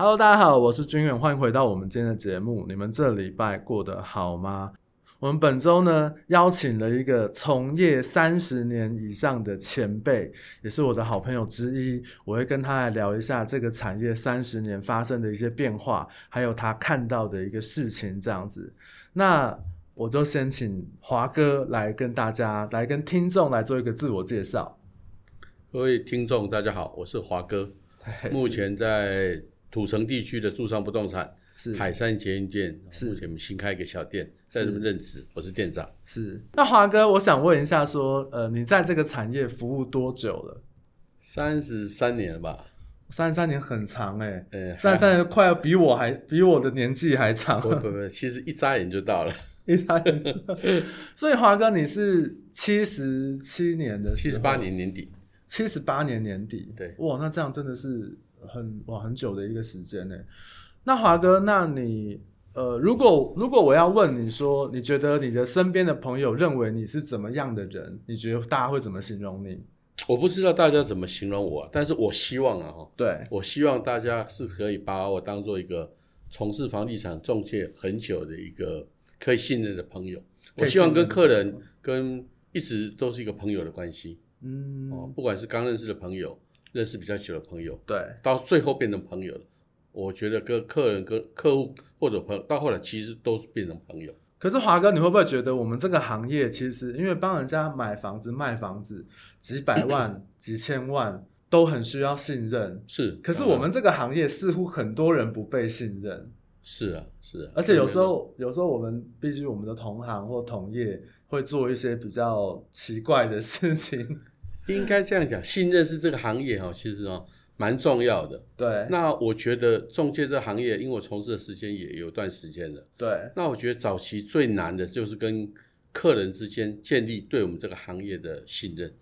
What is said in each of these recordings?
Hello，大家好，我是君远，欢迎回到我们今天的节目。你们这礼拜过得好吗？我们本周呢，邀请了一个从业三十年以上的前辈，也是我的好朋友之一。我会跟他来聊一下这个产业三十年发生的一些变化，还有他看到的一个事情，这样子。那我就先请华哥来跟大家，来跟听众来做一个自我介绍。各位听众，大家好，我是华哥，目前在。土城地区的住商不动产是海山捷运店，是目前我们新开一个小店，在这边任职，我是店长。是那华哥，我想问一下，说呃，你在这个产业服务多久了？三十三年了吧？三十三年很长哎、三十三年快要比我还比我的年纪还长。不不不，其实一眨眼就到了，一眨眼。所以华哥，你是七十七年的，七十八年年底，七十八年年底。对，哇，那这样真的是。很哇，很久的一个时间呢。那华哥，那你呃，如果如果我要问你说，你觉得你的身边的朋友认为你是怎么样的人？你觉得大家会怎么形容你？我不知道大家怎么形容我，但是我希望啊，哈，对，我希望大家是可以把我当做一个从事房地产中介很久的一个可以信任的朋友。我希望跟客人跟一直都是一个朋友的关系。嗯，哦，不管是刚认识的朋友。认识比较久的朋友，对，到最后变成朋友了。我觉得跟客人、跟客户或者朋友，到后来其实都是变成朋友。可是华哥，你会不会觉得我们这个行业其实，因为帮人家买房子、卖房子，几百万、几千万都很需要信任？是。可是我们这个行业似乎很多人不被信任。是啊，是啊。而且有时候，有时候我们毕竟我们的同行或同业会做一些比较奇怪的事情。应该这样讲，信任是这个行业哈，其实哦蛮重要的。对。那我觉得中介这个行业，因为我从事的时间也有段时间了。对。那我觉得早期最难的就是跟客人之间建立对我们这个行业的信任。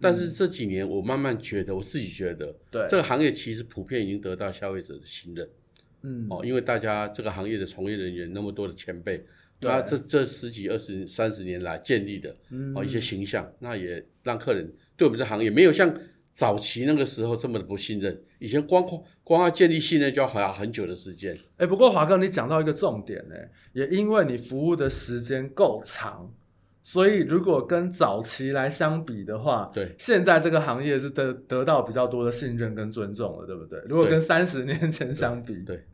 但是这几年我慢慢觉得，我自己觉得，对这个行业其实普遍已经得到消费者的信任。嗯。哦，因为大家这个行业的从业人员那么多的前辈。他这这十几、二十、三十年来建立的嗯哦一些形象，嗯、那也让客人对我们这行业没有像早期那个时候这么的不信任。以前光光要建立信任就要花很久的时间。哎，不过华哥，你讲到一个重点呢，也因为你服务的时间够长，所以如果跟早期来相比的话，对，现在这个行业是得得到比较多的信任跟尊重了，对不对？如果跟三十年前相比，对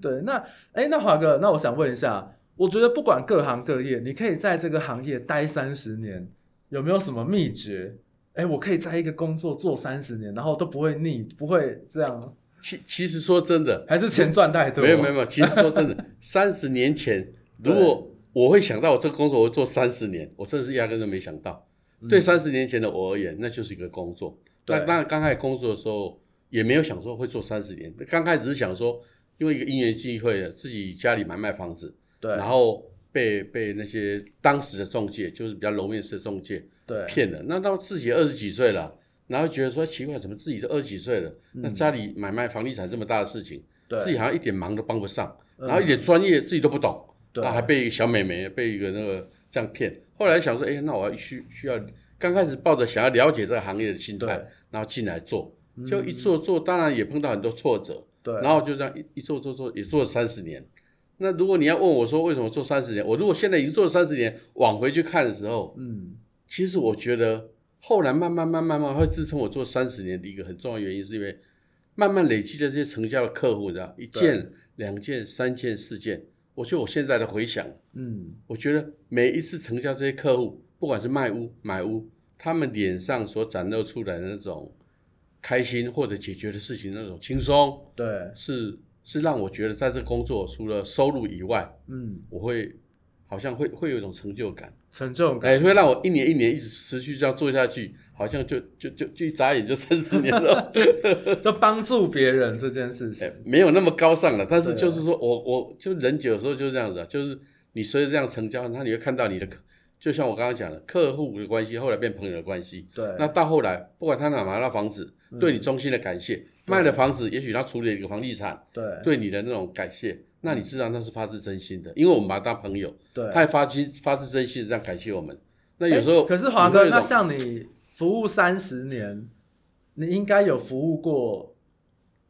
对，对，那哎，那华哥，那我想问一下。我觉得不管各行各业，你可以在这个行业待三十年，有没有什么秘诀？哎，我可以在一个工作做三十年，然后都不会腻，不会这样。其其实说真的，还是钱赚太多。没有没有没有，其实说真的，三十年前，如果我会想到我这个工作我会做三十年，我真的是压根都没想到。嗯、对三十年前的我而言，那就是一个工作。那当然刚开始工作的时候，也没有想说会做三十年。刚开始只是想说，因为一个因缘际会，自己家里买卖房子。对，然后被被那些当时的中介，就是比较楼面式的中介，对，骗了。那到自己二十几岁了，然后觉得说奇怪，怎么自己都二十几岁了，嗯、那家里买卖房地产这么大的事情，对，自己好像一点忙都帮不上，嗯、然后一点专业自己都不懂，对，然后还被一个小美眉被一个那个这样骗。后来想说，哎，那我要需需要，刚开始抱着想要了解这个行业的心态，然后进来做，就一做做，当然也碰到很多挫折，对，然后就这样一一做做做，也做了三十年。那如果你要问我说为什么做三十年，我如果现在已经做了三十年，往回去看的时候，嗯，其实我觉得后来慢慢慢慢慢会支撑我做三十年的一个很重要原因，是因为慢慢累积的这些成交的客户，你知道，一件、两件、三件、四件，我觉得我现在的回想，嗯，我觉得每一次成交这些客户，不管是卖屋买屋，他们脸上所展露出来的那种开心或者解决的事情那种轻松，对，是。是让我觉得在这工作除了收入以外，嗯，我会好像会会有一种成就感，成就感，哎，会让我一年一年一直持续这样做下去，好像就就就就一眨眼就三十年了，就帮助别人这件事情，没有那么高尚了，但是就是说我我就人久的时候就是这样子啊，就是你随着这样成交，那你会看到你的，就像我刚刚讲的，客户的关系后来变朋友的关系，对，那到后来不管他哪买到房子，对你衷心的感谢。卖了房子，也许他处理了一个房地产，对，对你的那种感谢，那你知道那是发自真心的，因为我们把他当朋友，对，他也发心发自真心的这样感谢我们。那有时候，可是华哥，那像你服务三十年，你应该有服务过，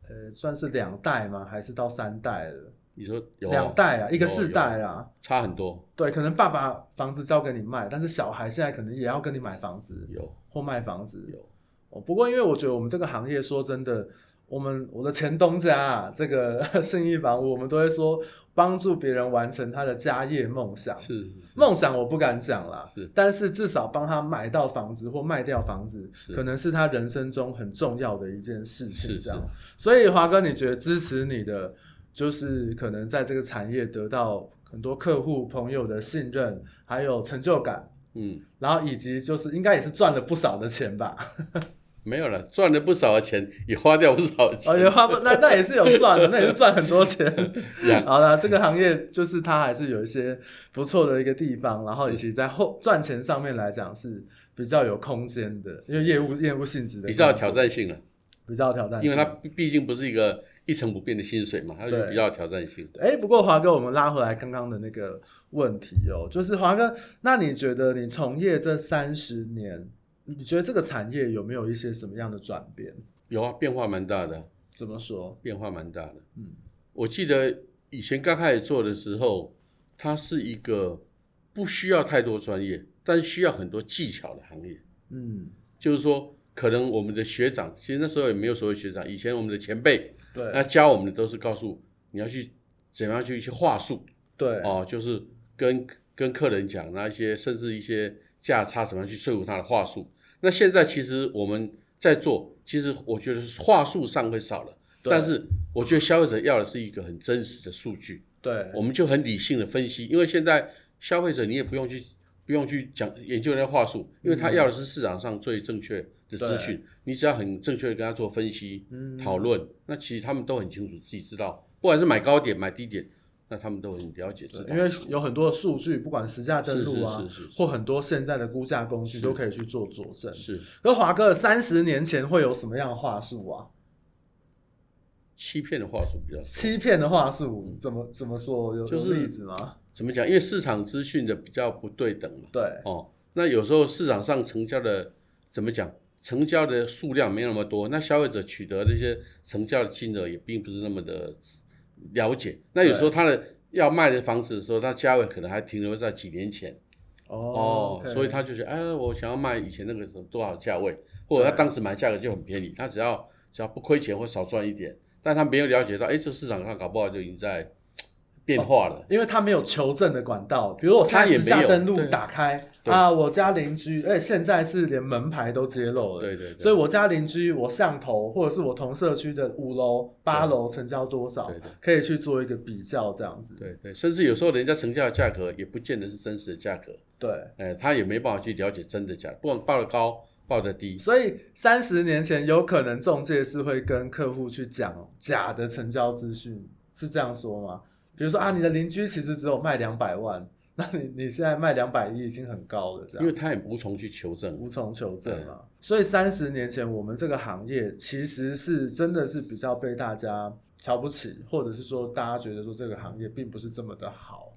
呃，算是两代吗？还是到三代了？你说有两代啊，一个四代啊，差很多。对，可能爸爸房子交给你卖，但是小孩现在可能也要跟你买房子，有或卖房子，有。哦，不过因为我觉得我们这个行业，说真的，我们我的前东家啊，这个 信义房屋，我们都会说帮助别人完成他的家业梦想。是是是，梦想我不敢讲啦，是，但是至少帮他买到房子或卖掉房子，可能是他人生中很重要的一件事情。这样，所以华哥，你觉得支持你的，就是可能在这个产业得到很多客户朋友的信任，还有成就感，嗯，然后以及就是应该也是赚了不少的钱吧。没有了，赚了不少的钱，也花掉不少钱。哦，也花不，那 那也是有赚的，那也是赚很多钱。好了，这个行业就是它还是有一些不错的一个地方，然后以及在后赚钱上面来讲是比较有空间的，因为业务业务性质的比较有挑战性了，比较有挑战性，因为它毕竟不是一个一成不变的薪水嘛，它就比较有挑战性。哎，不过华哥，我们拉回来刚刚的那个问题哦，就是华哥，那你觉得你从业这三十年？你觉得这个产业有没有一些什么样的转变？有啊，变化蛮大的。怎么说？变化蛮大的。嗯，我记得以前刚开始做的时候，它是一个不需要太多专业，但需要很多技巧的行业。嗯，就是说，可能我们的学长，其实那时候也没有所谓学长，以前我们的前辈，对，那教我们的都是告诉你要去怎么样去一些话术，对，哦，就是跟跟客人讲那一些，甚至一些价差怎么样去说服他的话术。那现在其实我们在做，其实我觉得是话术上会少了，但是我觉得消费者要的是一个很真实的数据，对，我们就很理性的分析，因为现在消费者你也不用去不用去讲研究那些话术，因为他要的是市场上最正确的资讯，你只要很正确的跟他做分析、讨论，那其实他们都很清楚自己知道，不管是买高点买低点。那他们都很了解，因为有很多的数据，不管实价登录啊，或很多现在的估价工具都可以去做佐证。是，那华哥三十年前会有什么样的话术啊？欺骗的话术比较少。欺骗的话术怎么怎么说？有什么例子吗？怎么讲？因为市场资讯的比较不对等嘛。对。哦，那有时候市场上成交的怎么讲？成交的数量没有那么多，那消费者取得这些成交的金额也并不是那么的。了解，那有时候他的要卖的房子的时候，他价位可能还停留在几年前。哦，所以他就觉得，哎，我想要卖以前那个什么多少价位，或者他当时买价格就很便宜，他只要只要不亏钱或少赚一点，但他没有了解到，哎，这市场上搞不好就已经在。变化了，因为他没有求证的管道，比如我实价登录打开啊，我家邻居，哎，现在是连门牌都揭露了，对对，所以我家邻居，我上头或者是我同社区的五楼、八楼成交多少，可以去做一个比较，这样子，对对，甚至有时候人家成交的价格也不见得是真实的价格，对，哎，他也没办法去了解真的假的，不管报的高报的低，所以三十年前有可能中介是会跟客户去讲假的成交资讯，是这样说吗？比如说啊，你的邻居其实只有卖两百万，那你你现在卖两百亿已经很高了，这样。因为他也无从去求证，无从求证嘛。对所以三十年前我们这个行业其实是真的是比较被大家瞧不起，或者是说大家觉得说这个行业并不是这么的好，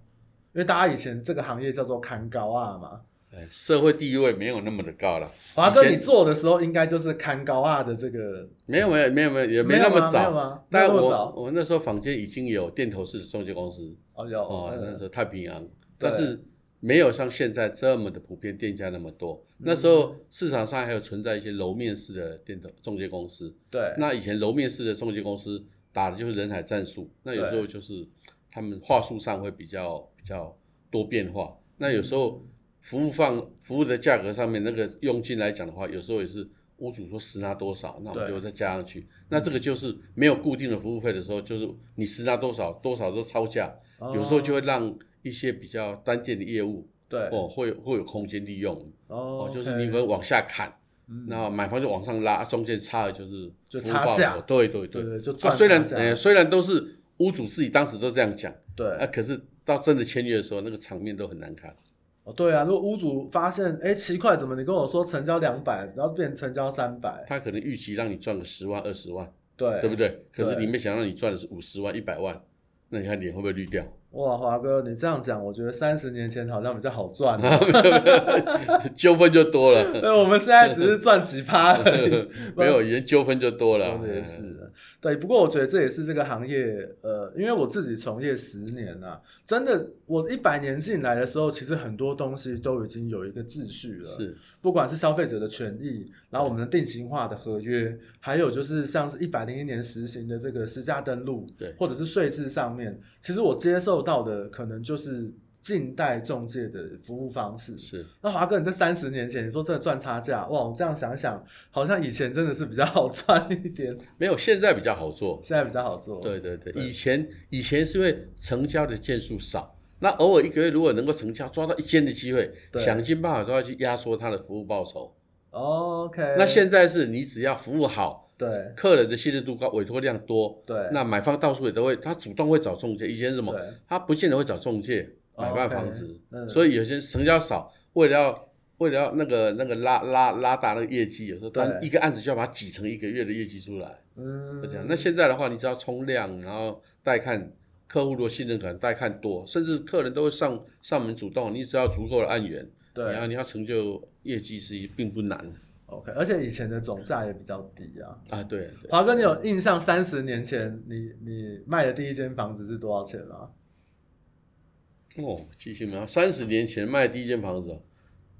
因为大家以前这个行业叫做看高啊嘛。社会地位没有那么的高了。华哥，你做的时候应该就是看高二的这个。没有没有没有没有也没那么早。但我我那时候坊间已经有电头式的中介公司。哦有哦，那时候太平洋，但是没有像现在这么的普遍，店家那么多。那时候市场上还有存在一些楼面式的电头中介公司。对。那以前楼面式的中介公司打的就是人海战术，那有时候就是他们话术上会比较比较多变化。那有时候。服务放服务的价格上面那个佣金来讲的话，有时候也是屋主说实拿多少，那我们就再加上去。那这个就是没有固定的服务费的时候，就是你实拿多少，多少都超价，哦、有时候就会让一些比较单件的业务，对哦，会会有空间利用哦，就是你们往下砍，那、嗯、买方就往上拉，中间差的就是就差价，对对对，对对就赚、啊、虽然呃虽然都是屋主自己当时都这样讲，对啊，可是到真的签约的时候，那个场面都很难看。哦，对啊，如果屋主发现，哎，奇怪，怎么你跟我说成交两百，然后变成成交三百？他可能预期让你赚个十万、二十万，对，对不对？可是你没想到你赚的是五十万、一百万，那你看脸会不会绿掉？哇，华哥，你这样讲，我觉得三十年前好像比较好赚，纠纷就多了。对，我们现在只是赚几趴 没有，以前纠纷就多了。说的也是，对。不过我觉得这也是这个行业，呃，因为我自己从业十年了，真的，我一百年进来的时候，其实很多东西都已经有一个秩序了。是，不管是消费者的权益，然后我们的定型化的合约，还有就是像是一百零一年实行的这个实价登录，对，或者是税制上面，其实我接受。到的可能就是近代中介的服务方式。是，那华哥，你在三十年前你说这赚差价，哇，我这样想想，好像以前真的是比较好赚一点。没有，现在比较好做，现在比较好做。对对对，对以前以前是因为成交的件数少，那偶尔一个月如果能够成交，抓到一间的机会，想尽办法都要去压缩他的服务报酬。OK。那现在是你只要服务好。对，客人的信任度高，委托量多，对，那买方到处也都会，他主动会找中介。以前是什么？他不见得会找中介买办房子，所以有些成交少，为了要为了要那个那个拉拉拉大那个业绩，有时候他一个案子就要把它挤成一个月的业绩出来，嗯，就这样。那现在的话，你只要冲量，然后带看客户如果信任感，带看多，甚至客人都会上上门主动，你只要足够的案源，对，然后你要成就业绩是并不难。OK，而且以前的总价也比较低啊。啊，对，华哥，你有印象三十年前你你卖的第一间房子是多少钱吗？哦，记性没有。三十年前卖第一间房子，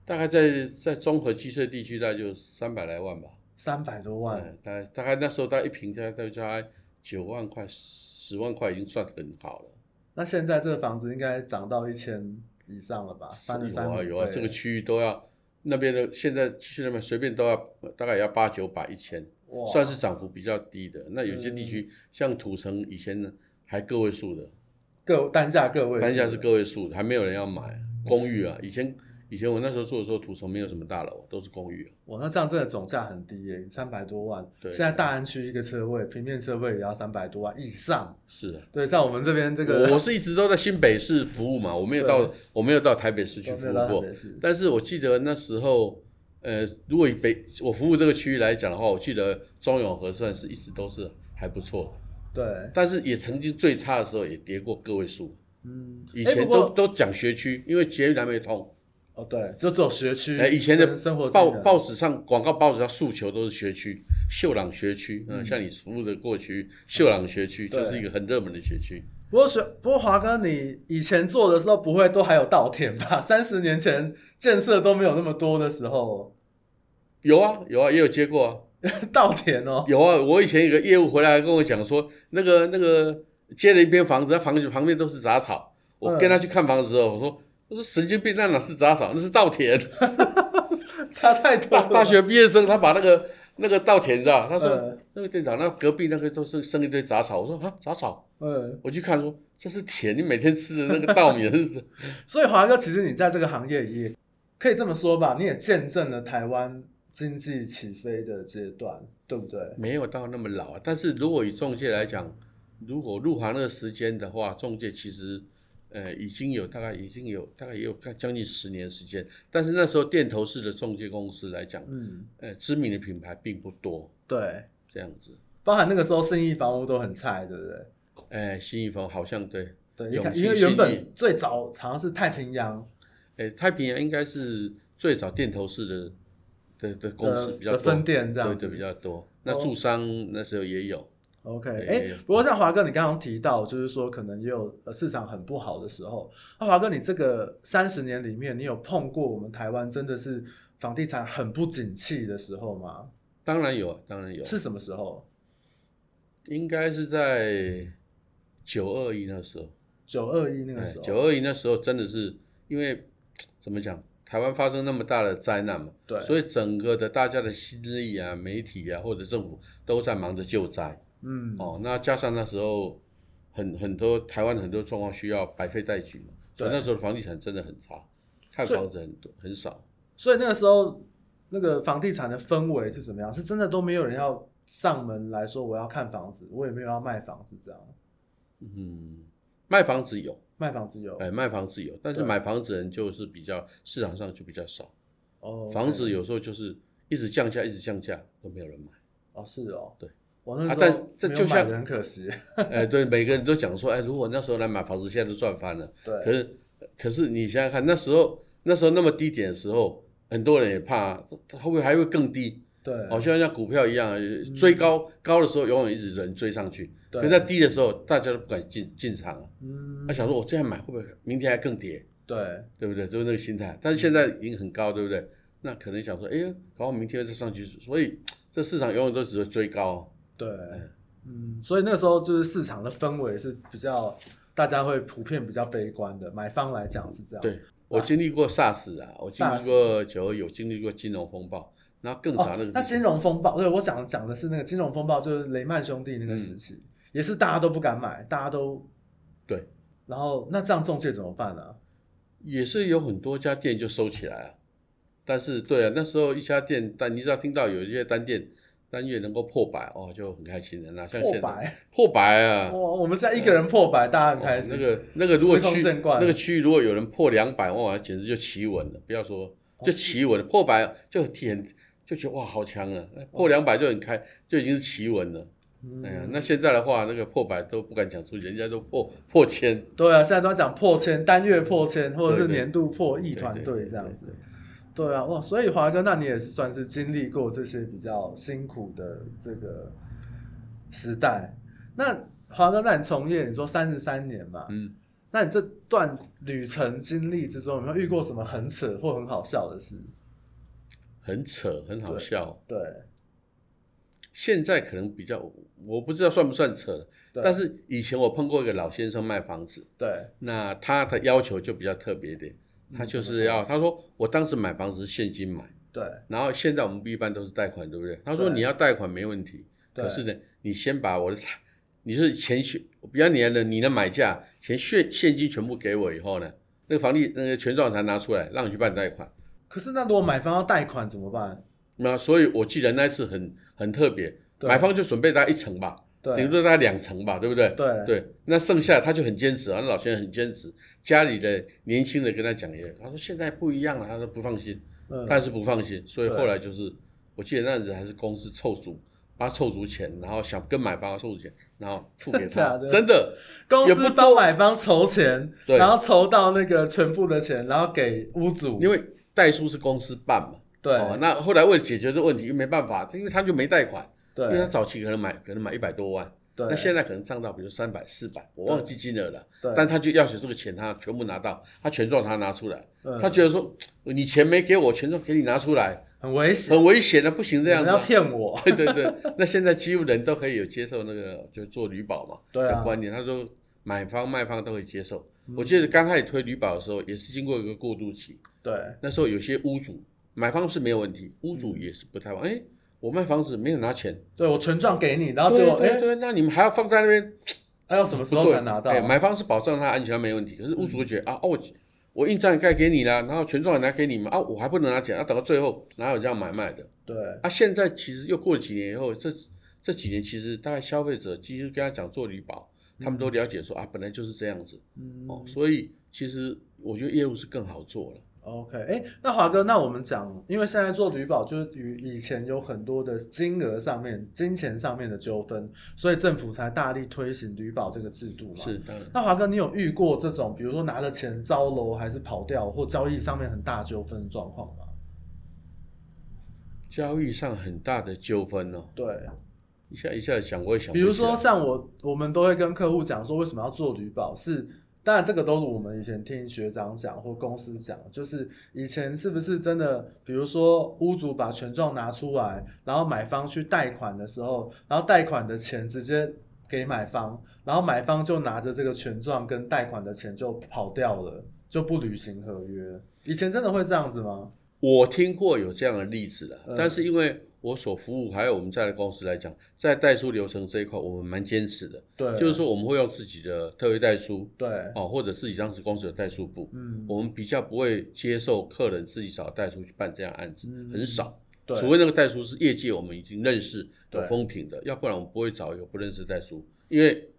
大概在在综合积税地区，大概就三百来万吧。三百多万，大概大概那时候大概一平大概大概九万块、十万块已经算很好了。那现在这个房子应该涨到一千以上了吧？翻了三倍。有啊有啊，这个区域都要。那边的现在去那边随便都要大概也要八九百一千，算是涨幅比较低的。那有些地区、嗯、像土城以前呢还个位数的，个单价个位，单价是个位数的，还没有人要买公寓啊，以前。以前我那时候做的时候，土城没有什么大楼，都是公寓。哇，那这样真的总价很低耶，三百多万。对，现在大安区一个车位，平面车位也要三百多万以上。是啊，对，像我们这边这个，我是一直都在新北市服务嘛，我没有到，我没有到台北市去服务过。但是我记得那时候，呃，如果以北我服务这个区域来讲的话，我记得中永和算是一直都是还不错。对，但是也曾经最差的时候也跌过个位数。嗯，以前都都讲学区，因为捷运还没通。哦，对，就只有学区。哎，以前的生活报报纸上广告报纸上诉求都是学区，秀朗学区，嗯，像你服务的过去秀朗学区就是一个很热门的学区。不过学，不过华哥，你以前做的时候不会都还有稻田吧？三十年前建设都没有那么多的时候，有啊有啊，也有接过啊，稻田哦，有啊。我以前有个业务回来跟我讲说，那个那个接了一片房子，房子旁边都是杂草，我跟他去看房子的时候，我说。我说神经病，那哪是杂草，那是稻田，差太多了。大学毕业生他把那个那个稻田，你知道？他说、嗯、那个店长，那隔壁那个都是生一堆杂草。我说啊，杂草。嗯，我去看说这是田，你每天吃的那个稻米是是。所以华哥，其实你在这个行业也可以这么说吧，你也见证了台湾经济起飞的阶段，对不对？没有到那么老啊，但是如果以中介来讲，如果入行那个时间的话，中介其实。呃，已经有大概已经有大概也有将近十年时间，但是那时候电头式的中介公司来讲，嗯，呃，知名的品牌并不多，对，这样子，包含那个时候信义房屋都很菜，对不对？哎，信义房好像对，对，因为原本最早好像是太平洋，哎，太平洋应该是最早电头式的的的公司比较多，分店这样子比较多，那住商那时候也有。OK，哎、欸，不过像华哥，你刚刚提到，就是说可能也有市场很不好的时候。那华哥，你这个三十年里面，你有碰过我们台湾真的是房地产很不景气的时候吗？当然有，当然有。是什么时候？应该是在九二一那时候。九二一那个时候。九二一那时候真的是因为怎么讲，台湾发生那么大的灾难嘛，对，所以整个的大家的心力啊、媒体啊或者政府都在忙着救灾。嗯，哦，那加上那时候很很多台湾很多状况需要百废待举嘛，所以那时候的房地产真的很差，看房子很多很少。所以那个时候那个房地产的氛围是怎么样？是真的都没有人要上门来说我要看房子，我也没有要卖房子这样。嗯，卖房子有，卖房子有，哎，卖房子有，但是买房子人就是比较市场上就比较少。哦，房子有时候就是一直降价，一直降价都没有人买。哦，是哦，对。我那时候、啊、但这就像很可惜。哎，对，每个人都讲说，哎，如果那时候来买房子，现在都赚翻了。对。可是，可是你想想看，那时候那时候那么低点的时候，很多人也怕，会不会还会更低？对。好像像股票一样，追高、嗯、高的时候，永远一直人追上去。对。可是在低的时候，大家都不敢进进场了。嗯。他想说，我这样买会不会明天还更跌？对。对不对？就是那个心态。但是现在已经很高，对不对？那可能想说，哎呀，搞不好明天再上去，所以这市场永远都只会追高。对。嗯，所以那个时候就是市场的氛围是比较，大家会普遍比较悲观的，买方来讲是这样。对，我经历过 SARS 啊，我经历过九二，有经历过金融风暴，然后更惨那个、哦。那金融风暴，对我想讲的是那个金融风暴，就是雷曼兄弟那个时期，嗯、也是大家都不敢买，大家都对。然后那这样中介怎么办呢、啊？也是有很多家店就收起来啊，但是对啊，那时候一家店，但你只要听到有一些单店。单月能够破百哦，就很开心的。那像现在破百，破百啊！哇，我们现在一个人破百，嗯、大家很开心。那个那个，如果区那个区域如果有人破两百，哇，简直就奇闻了。不要说就企稳了，破百就很就觉得哇，好强啊！破两百就很开，就已经是奇闻了。嗯、哎呀，那现在的话，那个破百都不敢讲出，人家都破破千。对啊，现在都讲破千，单月破千，或者是年度破亿团队这样子。对对对对对啊，哇！所以华哥，那你也是算是经历过这些比较辛苦的这个时代。那华哥，那你从业你说三十三年嘛，嗯，那你这段旅程经历之中，有没有遇过什么很扯或很好笑的事？很扯，很好笑。对，对现在可能比较，我不知道算不算扯，但是以前我碰过一个老先生卖房子，对，那他的要求就比较特别点。他就是要，他说我当时买房子是现金买，对，然后现在我们一般都是贷款，对不对？他说你要贷款没问题，可是呢，你先把我的财，你是钱选，比方你的你的买价钱现现金全部给我以后呢，那个房地那个权状才拿出来让你去办贷款。可是那如果买方要贷款怎么办？那所以我记得那一次很很特别，买方就准备大概一成吧。对，顶多大概两成吧，对不对？对。对，那剩下他就很坚持啊，那老先生很坚持，家里的年轻人跟他讲也，他说现在不一样了，他说不放心，嗯、他还是不放心，所以后来就是，我记得那阵子还是公司凑足，帮他凑足钱，然后想跟买方凑足钱，然后付给他，的。真的，公司帮买方筹钱，然后筹到那个全部的钱，然后给屋主，因为代书是公司办嘛，对、哦，那后来为了解决这个问题，又没办法，因为他就没贷款。对，因为他早期可能买，可能买一百多万，对，那现在可能涨到比如三百、四百，我忘记金额了。对，但他就要求这个钱他全部拿到，他权状他拿出来，嗯、他觉得说你钱没给我，权状给你拿出来，很危险，很危险的，不行这样子，你要骗我。对对对，那现在几乎人都可以有接受那个就做旅保嘛，对的观念，他说买方卖方都可以接受。嗯、我记得刚开始推旅保的时候，也是经过一个过渡期，对，那时候有些屋主买方是没有问题，屋主也是不太旺，哎、嗯。我卖房子没有拿钱，对，我存账给你，然后最后，哎，对，那你们还要放在那边，还要什么时候才拿到？哎，买方是保障他安全没问题，可是屋主会觉得啊，哦，我印章也盖给你了，然后权状也拿给你们啊，我还不能拿钱，要等到最后哪有这样买卖的？对，啊，现在其实又过了几年以后，这这几年其实大概消费者其实跟他讲做旅保，他们都了解说啊，本来就是这样子，哦，所以其实我觉得业务是更好做了。OK，哎，那华哥，那我们讲，因为现在做履保，就是与以前有很多的金额上面、金钱上面的纠纷，所以政府才大力推行履保这个制度嘛。是，的。那华哥，你有遇过这种，比如说拿了钱招楼，还是跑掉，或交易上面很大纠纷的状况吗？交易上很大的纠纷哦。对，一下一下想，我也想。比如说，像我，我们都会跟客户讲说，为什么要做履保是。当然，这个都是我们以前听学长讲或公司讲，就是以前是不是真的？比如说屋主把权状拿出来，然后买方去贷款的时候，然后贷款的钱直接给买方，然后买方就拿着这个权状跟贷款的钱就跑掉了，就不履行合约。以前真的会这样子吗？我听过有这样的例子了，嗯、但是因为。我所服务还有我们在的公司来讲，在代书流程这一块，我们蛮坚持的。对，就是说我们会用自己的特约代书，对，哦，或者自己当时公司的代书部，嗯，我们比较不会接受客人自己找代书去办这样案子，嗯、很少。对，除非那个代书是业界我们已经认识的风评的，要不然我们不会找一个不认识代书。因为，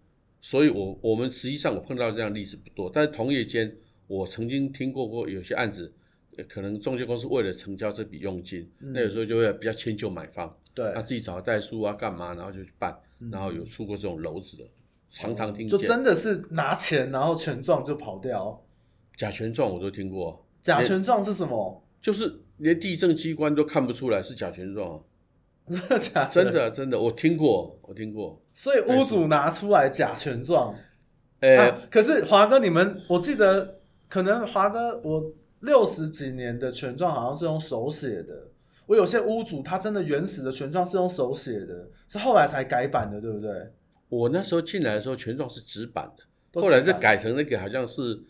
所以我我们实际上我碰到这样的例子不多，但是同业间我曾经听过过有些案子。可能中介公司为了成交这笔佣金，嗯、那有时候就会比较迁就买方，对，他自己找代书啊干嘛，然后就去办，嗯、然后有出过这种篓子的，常常听见，就真的是拿钱然后权状就跑掉，假权状我都听过，假权状是什么？就是连地政机关都看不出来是假权状，真的假的？真的真的，我听过，我听过，所以屋主拿出来假权状。欸啊、可是华哥，你们我记得可能华哥我六十几年的权状好像是用手写的，我有些屋主他真的原始的权状是用手写的，是后来才改版的，对不对？我那时候进来的时候权状是纸版的，后来就改成那个好像是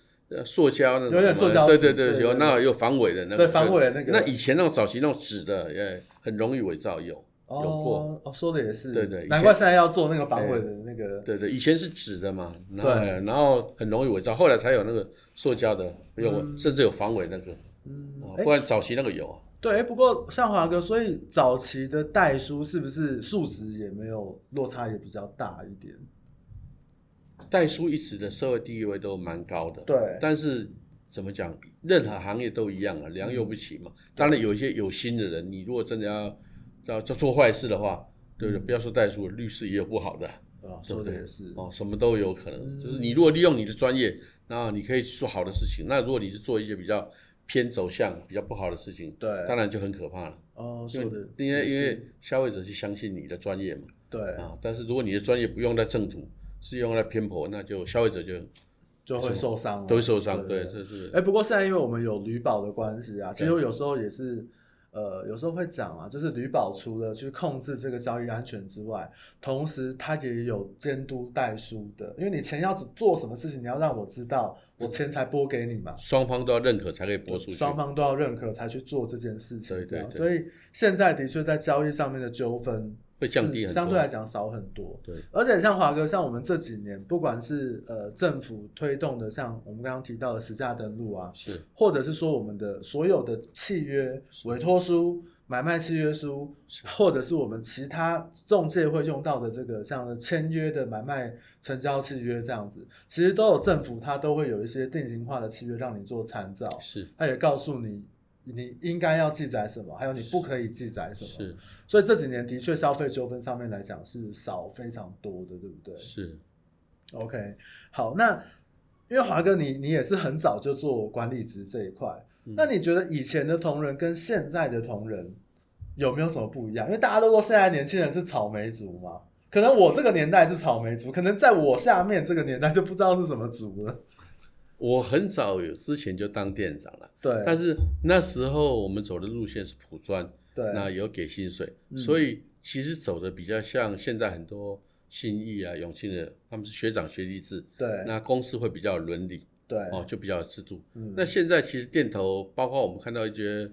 塑胶那种，有点塑胶，对对对，有那有防伪的那个，对防伪的那个。那以前那种早期那种纸的也很容易伪造有。有过哦，说的也是，对对，难怪现在要做那个防伪的那个，对对，以前是纸的嘛，对，然后很容易伪造，后来才有那个塑胶的，有甚至有防伪那个，嗯，不然早期那个有啊。对，不过像华哥，所以早期的代书是不是数值也没有落差也比较大一点？代书一直的社会地位都蛮高的，对，但是怎么讲，任何行业都一样啊，良莠不齐嘛。当然有一些有心的人，你如果真的要。要做做坏事的话，对不对？不要说代书，律师也有不好的，啊，说的也是哦，什么都有可能。就是你如果利用你的专业，那你可以做好的事情。那如果你是做一些比较偏走向比较不好的事情，对，当然就很可怕了。哦，说的，因为因为消费者是相信你的专业嘛，对啊。但是如果你的专业不用在正途，是用在偏颇，那就消费者就就会受伤，都会受伤。对，这是。哎，不过现在因为我们有旅保的关系啊，其实有时候也是。呃，有时候会讲啊，就是旅保除了去控制这个交易安全之外，同时它也有监督代书的，因为你钱要做什么事情，你要让我知道，我钱才拨给你嘛。双方都要认可才可以拨出去。双方都要认可才去做这件事情，对对对。所以现在的确在交易上面的纠纷。会降低很多，相对来讲少很多。对，而且像华哥，像我们这几年，不管是呃政府推动的，像我们刚刚提到的实价登录啊，是，或者是说我们的所有的契约、委托书、买卖契约书，或者是我们其他中介会用到的这个像签约的买卖成交契约这样子，其实都有政府它都会有一些定型化的契约让你做参照，是，它也告诉你。你应该要记载什么？还有你不可以记载什么？是，所以这几年的确消费纠纷上面来讲是少非常多的，对不对？是，OK，好，那因为华哥你你也是很早就做管理职这一块，嗯，那你觉得以前的同仁跟现在的同仁有没有什么不一样？因为大家都说现在年轻人是草莓族嘛，可能我这个年代是草莓族，可能在我下面这个年代就不知道是什么族了。我很早有之前就当店长了，对。但是那时候我们走的路线是普专，对。那有给薪水，嗯、所以其实走的比较像现在很多信义啊、永庆的，他们是学长学弟制，对。那公司会比较有伦理，对。哦，就比较有制度。嗯。那现在其实店头，包括我们看到一些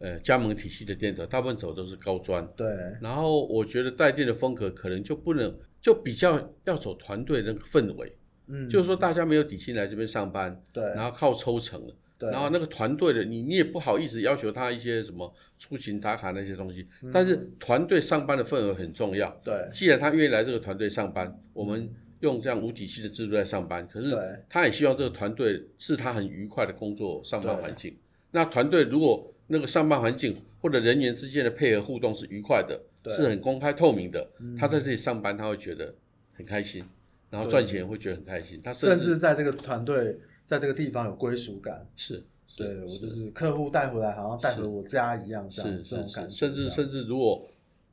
呃加盟体系的店头，大部分走都是高专，对。然后我觉得带店的风格可能就不能，就比较要走团队的那个氛围。嗯，就是说大家没有底薪来这边上班，对，然后靠抽成了，对，然后那个团队的你你也不好意思要求他一些什么出勤打卡那些东西，嗯、但是团队上班的氛围很重要，对，既然他愿意来这个团队上班，我们用这样无底薪的制度在上班，可是他也希望这个团队是他很愉快的工作上班环境。那团队如果那个上班环境或者人员之间的配合互动是愉快的，是很公开透明的，他在这里上班他会觉得很开心。然后赚钱会觉得很开心，他甚至在这个团队，在这个地方有归属感。是，对，我就是客户带回来，好像带回我家一样，这样是这种感觉。甚至甚至如果，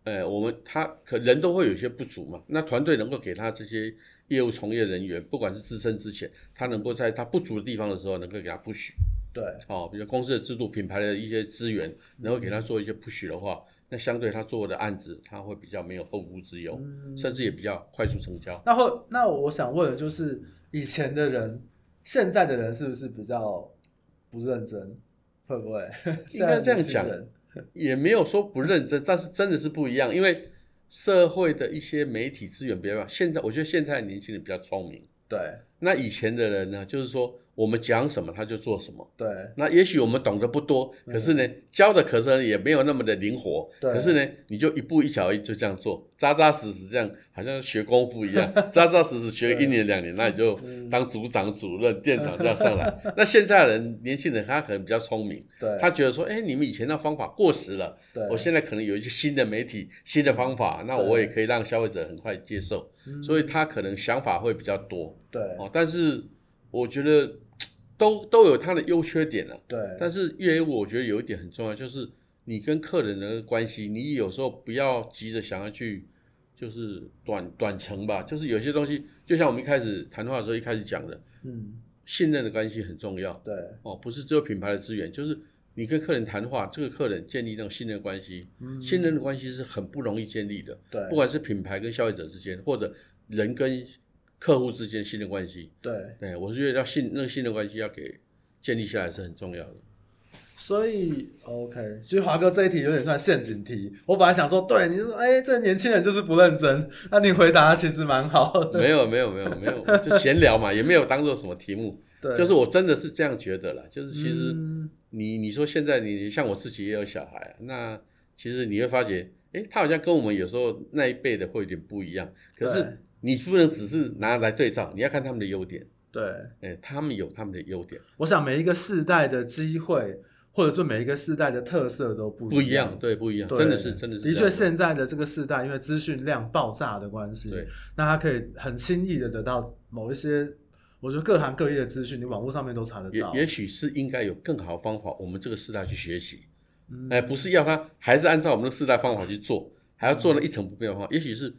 呃，我们他可人都会有一些不足嘛，那团队能够给他这些业务从业人员，不管是资深之前，他能够在他不足的地方的时候，能够给他 push。对，哦，比如公司的制度、品牌的一些资源，能够给他做一些 push 的话。那相对他做的案子，他会比较没有后顾之忧，嗯，甚至也比较快速成交。那会，那我想问的就是，以前的人，现在的人是不是比较不认真？会不会？应该这样讲，也没有说不认真，但是真的是不一样。因为社会的一些媒体资源比较，现在我觉得现在的年轻人比较聪明。对，那以前的人呢，就是说我们讲什么他就做什么。对。那也许我们懂得不多，可是呢，教的可是也没有那么的灵活。对。可是呢，你就一步一脚印就这样做，扎扎实实这样，好像学功夫一样，扎扎实实学一年两年，那你就当组长、主任、店长这样上来。那现在人年轻人他可能比较聪明，对，他觉得说，哎，你们以前的方法过时了，对，我现在可能有一些新的媒体、新的方法，那我也可以让消费者很快接受，所以他可能想法会比较多。对。哦，但是我觉得。都都有它的优缺点了，对。但是业务我觉得有一点很重要，就是你跟客人的关系，你有时候不要急着想要去，就是短短程吧。就是有些东西，就像我们一开始谈话的时候一开始讲的，嗯，信任的关系很重要，对。哦，不是只有品牌的资源，就是你跟客人谈话，这个客人建立那种信任关系，嗯，信任的关系是很不容易建立的，对。不管是品牌跟消费者之间，或者人跟。客户之间信任关系，对，对我是觉得要信那个信任关系要给建立下来是很重要的。所以，OK，其实华哥这一题有点算陷阱题。我本来想说，对，你就说，哎、欸，这年轻人就是不认真。那你回答其实蛮好的。没有，没有，没有，没有，就闲聊嘛，也没有当做什么题目。对，就是我真的是这样觉得啦。就是其实你、嗯、你说现在你像我自己也有小孩，那其实你会发觉，哎、欸，他好像跟我们有时候那一辈的会有点不一样。可是。你不能只是拿来对照，你要看他们的优点。对，哎、欸，他们有他们的优点。我想每一个世代的机会，或者说每一个世代的特色都不一样。不一样，对，不一样，真的是，真的是。的确，现在的这个世代，因为资讯量爆炸的关系，对，那他可以很轻易的得到某一些，我觉得各行各业的资讯，你网络上面都查得到。也也许是应该有更好的方法，我们这个世代去学习。哎、不是要他还是按照我们的世代方法去做，还要做了一成不变的话，嗯、也许是。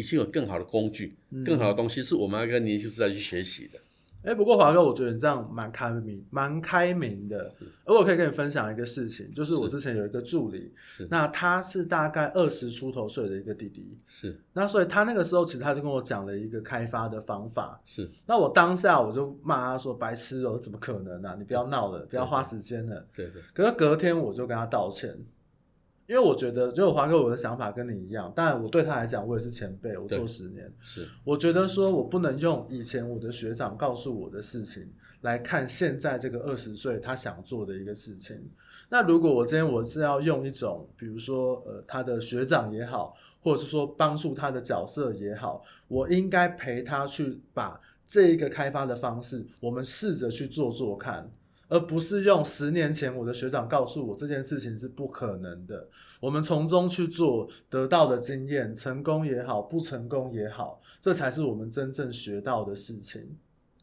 已经有更好的工具，更好的东西是我们要跟年轻时代去学习的。哎、不过华哥，我觉得你这样蛮开明，蛮开明的。而我可以跟你分享一个事情，就是我之前有一个助理，是那他是大概二十出头岁的一个弟弟，是那所以他那个时候其实他就跟我讲了一个开发的方法，是那我当下我就骂他说白痴哦，怎么可能呢、啊？你不要闹了，不要花时间了。对对。可是隔天我就跟他道歉。因为我觉得，就华哥，我的想法跟你一样。当然，我对他来讲，我也是前辈，我做十年。是，我觉得说我不能用以前我的学长告诉我的事情来看现在这个二十岁他想做的一个事情。那如果我今天我是要用一种，比如说呃他的学长也好，或者是说帮助他的角色也好，我应该陪他去把这一个开发的方式，我们试着去做做看。而不是用十年前我的学长告诉我这件事情是不可能的，我们从中去做得到的经验，成功也好，不成功也好，这才是我们真正学到的事情。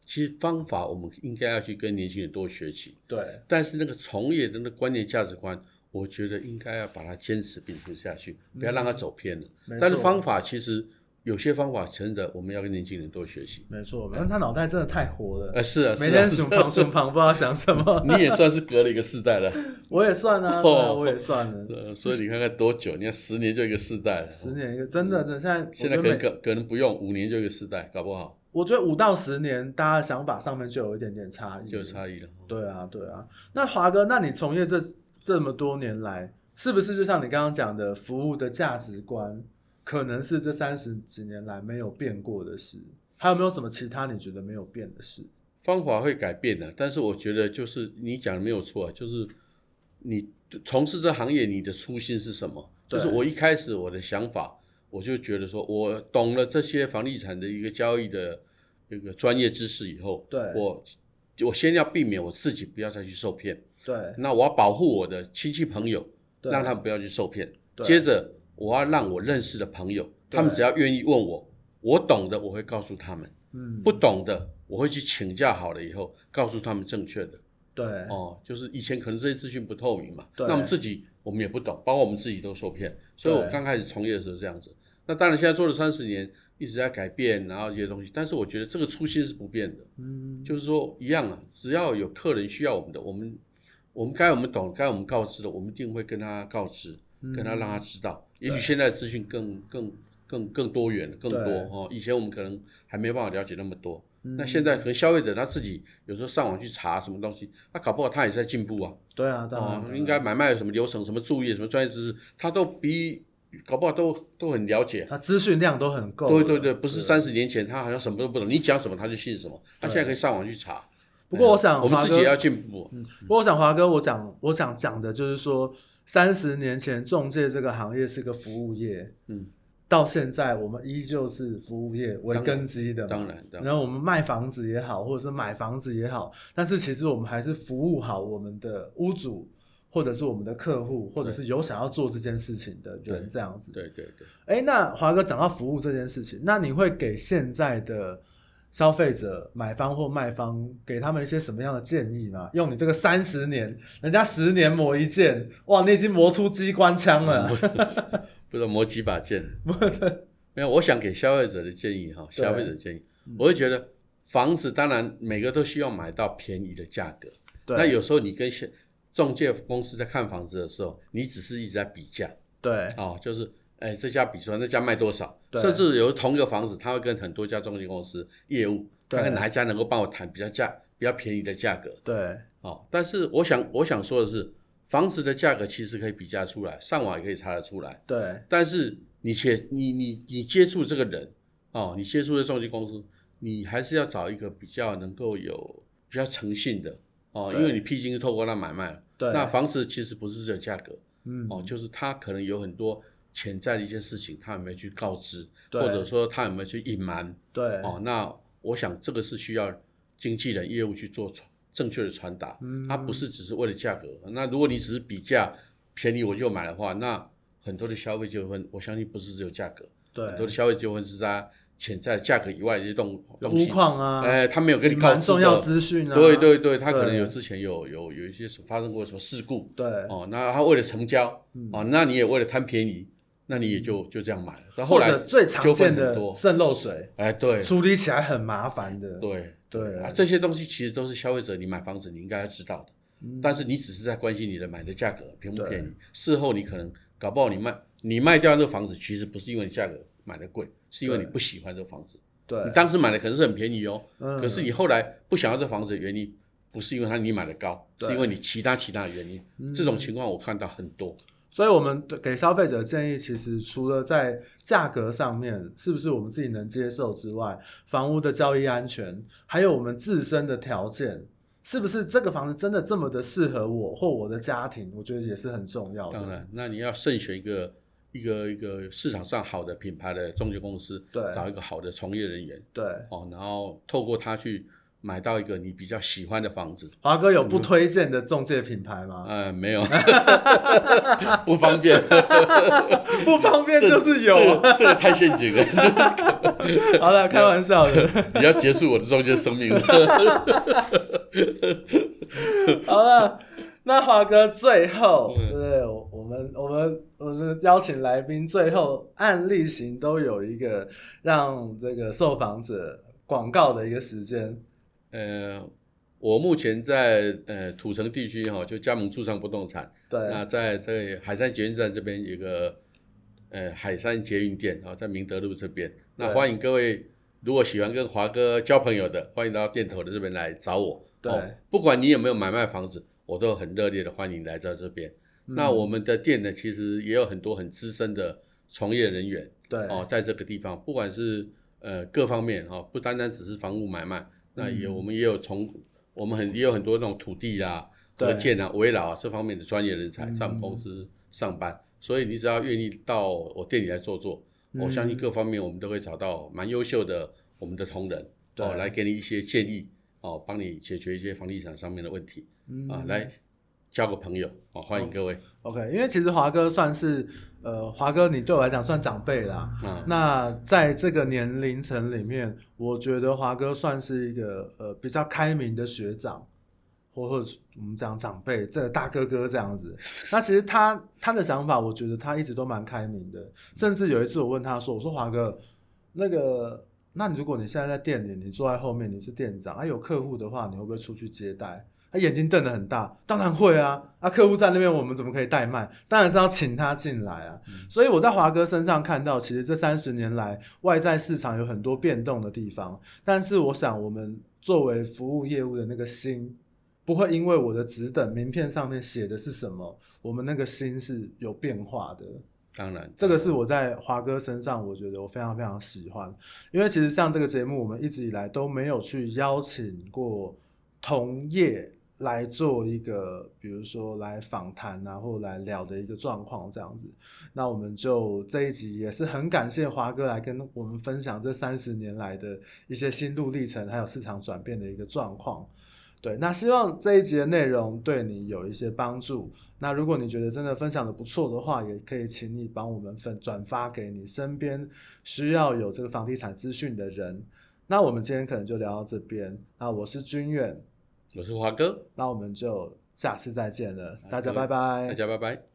其实方法我们应该要去跟年轻人多学习，对。但是那个从业的那观念价值观，我觉得应该要把它坚持秉持下去，不要让它走偏了。嗯，但是方法其实。有些方法真的，我们要跟年轻人多学习。没错，但他脑袋真的太活了。呃，是啊，每天熊胖熊胖，不知道想什么。你也算是隔了一个世代了。我也算啊，我也算了。所以你看看多久？你看十年就一个世代。十年一个，真的，现在现在可能可可能不用五年就一个世代，搞不好。我觉得五到十年，大家的想法上面就有一点点差异，就有差异了。对啊，对啊。那华哥，那你从业这这么多年来，是不是就像你刚刚讲的，服务的价值观？可能是这三十几年来没有变过的事，还有没有什么其他你觉得没有变的事？方法会改变的，但是我觉得就是你讲的没有错，就是你从事这行业，你的初心是什么？就是我一开始我的想法，我就觉得说我懂了这些房地产的一个交易的一个专业知识以后，对，我我先要避免我自己不要再去受骗，对，那我要保护我的亲戚朋友，让他们不要去受骗，接着。我要让我认识的朋友，他们只要愿意问我，我懂的我会告诉他们，嗯，不懂的我会去请教好了以后告诉他们正确的。对，哦，就是以前可能这些资讯不透明嘛，那我们自己我们也不懂，包括我们自己都受骗，所以我刚开始从业的时候这样子。那当然现在做了三十年，一直在改变，然后这些东西，但是我觉得这个初心是不变的，嗯，就是说一样啊，只要有客人需要我们的，我们我们该我们懂，该我们告知的，我们一定会跟他告知。跟他让他知道，嗯、也许现在资讯更更更更多元，更多哈。以前我们可能还没办法了解那么多，嗯、那现在可能消费者他自己有时候上网去查什么东西，他搞不好他也在进步啊。对啊，当然、哦、应该买卖有什么流程、什么注意、什么专业知识，他都比搞不好都都很了解。他资讯量都很够。对对对，不是三十年前他好像什么都不懂，你讲什么他就信什么，他现在可以上网去查。不过我想我们自己也要进步。嗯，不过我想华哥，我讲我想讲的就是说，三十年前中介这个行业是个服务业，嗯，到现在我们依旧是服务业为根基的，当然，当然，然后我们卖房子也好，或者是买房子也好，但是其实我们还是服务好我们的屋主，或者是我们的客户，或者是有想要做这件事情的人，这样子。对对对。哎，那华哥讲到服务这件事情，那你会给现在的？消费者买方或卖方给他们一些什么样的建议呢？用你这个三十年，人家十年磨一剑，哇，你已经磨出机关枪了，不 知道磨几把剑。没有，我想给消费者的建议哈，消费者建议，我会觉得房子当然每个都希望买到便宜的价格。对。那有时候你跟中介公司在看房子的时候，你只是一直在比价。对。哦，就是。哎，这家比出来，那家卖多少？甚至有同一个房子，他会跟很多家中介公司业务，看看哪一家能够帮我谈比较价比较便宜的价格。对，哦，但是我想我想说的是，房子的价格其实可以比价出来，上网也可以查得出来。对，但是你且你你你接触这个人，哦，你接触的中介公司，你还是要找一个比较能够有比较诚信的哦，因为你毕竟是透过那买卖。对，那房子其实不是这个价格，嗯，哦，就是他可能有很多。潜在的一些事情，他有没有去告知，或者说他有没有去隐瞒？对，哦，那我想这个是需要经纪人业务去做正确的传达，嗯，他不是只是为了价格。那如果你只是比价便宜我就买的话，那很多的消费纠纷，我相信不是只有价格，对，很多的消费纠纷是在潜在价格以外的一些东东西，物况啊，哎，他没有跟你告知重要资讯啊，对对对，他可能有之前有有有一些发生过什么事故，对，哦，那他为了成交，哦，那你也为了贪便宜。那你也就就这样买了，后来最常见的渗漏水，哎，对，处理起来很麻烦的，对对啊，这些东西其实都是消费者你买房子你应该要知道的，但是你只是在关心你的买的价格便不便宜，事后你可能搞不好你卖你卖掉这个房子，其实不是因为你价格买的贵，是因为你不喜欢这个房子，对，你当时买的可能是很便宜哦，可是你后来不想要这房子的原因，不是因为它你买的高，是因为你其他其他的原因，这种情况我看到很多。所以，我们给消费者建议，其实除了在价格上面是不是我们自己能接受之外，房屋的交易安全，还有我们自身的条件，是不是这个房子真的这么的适合我或我的家庭？我觉得也是很重要的。当然，那你要慎选一个一个一个市场上好的品牌的中介公司，对，找一个好的从业人员，对，哦，然后透过他去。买到一个你比较喜欢的房子，华哥有不推荐的中介品牌吗？嗯，没有，不方便，不方便就是有，这个、这个太陷阱了。好了，开玩笑的，你要结束我的中介生命。好了，那华哥最后，对，对我们我们我们邀请来宾最后案例型都有一个让这个受访者广告的一个时间。呃，我目前在呃土城地区哈，就加盟住商不动产。对。那在这海山捷运站这边有个呃海山捷运店啊，在明德路这边。那欢迎各位，如果喜欢跟华哥交朋友的，欢迎到店头的这边来找我。对。哦，不管你有没有买卖房子，我都很热烈的欢迎来到这边。嗯。那我们的店呢，其实也有很多很资深的从业人员。对。哦，在这个地方，不管是呃各方面哈，不单单只是房屋买卖。那也我们也有从我们很也有很多那种土地啊、合建啊、围绕啊这方面的专业人才在我们公司上班，嗯、所以你只要愿意到我店里来坐坐，嗯、我相信各方面我们都会找到蛮优秀的我们的同仁哦，来给你一些建议哦，帮你解决一些房地产上面的问题、嗯、啊，来交个朋友哦，欢迎各位。OK，因为其实华哥算是。呃，华哥，你对我来讲算长辈啦。嗯。那在这个年龄层里面，我觉得华哥算是一个呃比较开明的学长，或或者我们讲长辈，这个大哥哥这样子。那其实他他的想法，我觉得他一直都蛮开明的。甚至有一次我问他说：“我说华哥，那个，那你如果你现在在店里，你坐在后面，你是店长，啊有客户的话，你会不会出去接待？”他眼睛瞪得很大，当然会啊！啊，客户在那边，我们怎么可以怠慢？当然是要请他进来啊！嗯、所以我在华哥身上看到，其实这三十年来，外在市场有很多变动的地方。但是我想，我们作为服务业务的那个心，不会因为我的职等名片上面写的是什么，我们那个心是有变化的。当然，这个是我在华哥身上，我觉得我非常非常喜欢。因为其实像这个节目，我们一直以来都没有去邀请过。同业来做一个，比如说来访谈啊，或来聊的一个状况这样子。那我们就这一集也是很感谢华哥来跟我们分享这三十年来的一些心路历程，还有市场转变的一个状况。对，那希望这一集的内容对你有一些帮助。那如果你觉得真的分享的不错的话，也可以请你帮我们分转发给你身边需要有这个房地产资讯的人。那我们今天可能就聊到这边。那我是君远，我是华哥，那我们就下次再见了，大家拜拜，大家拜拜。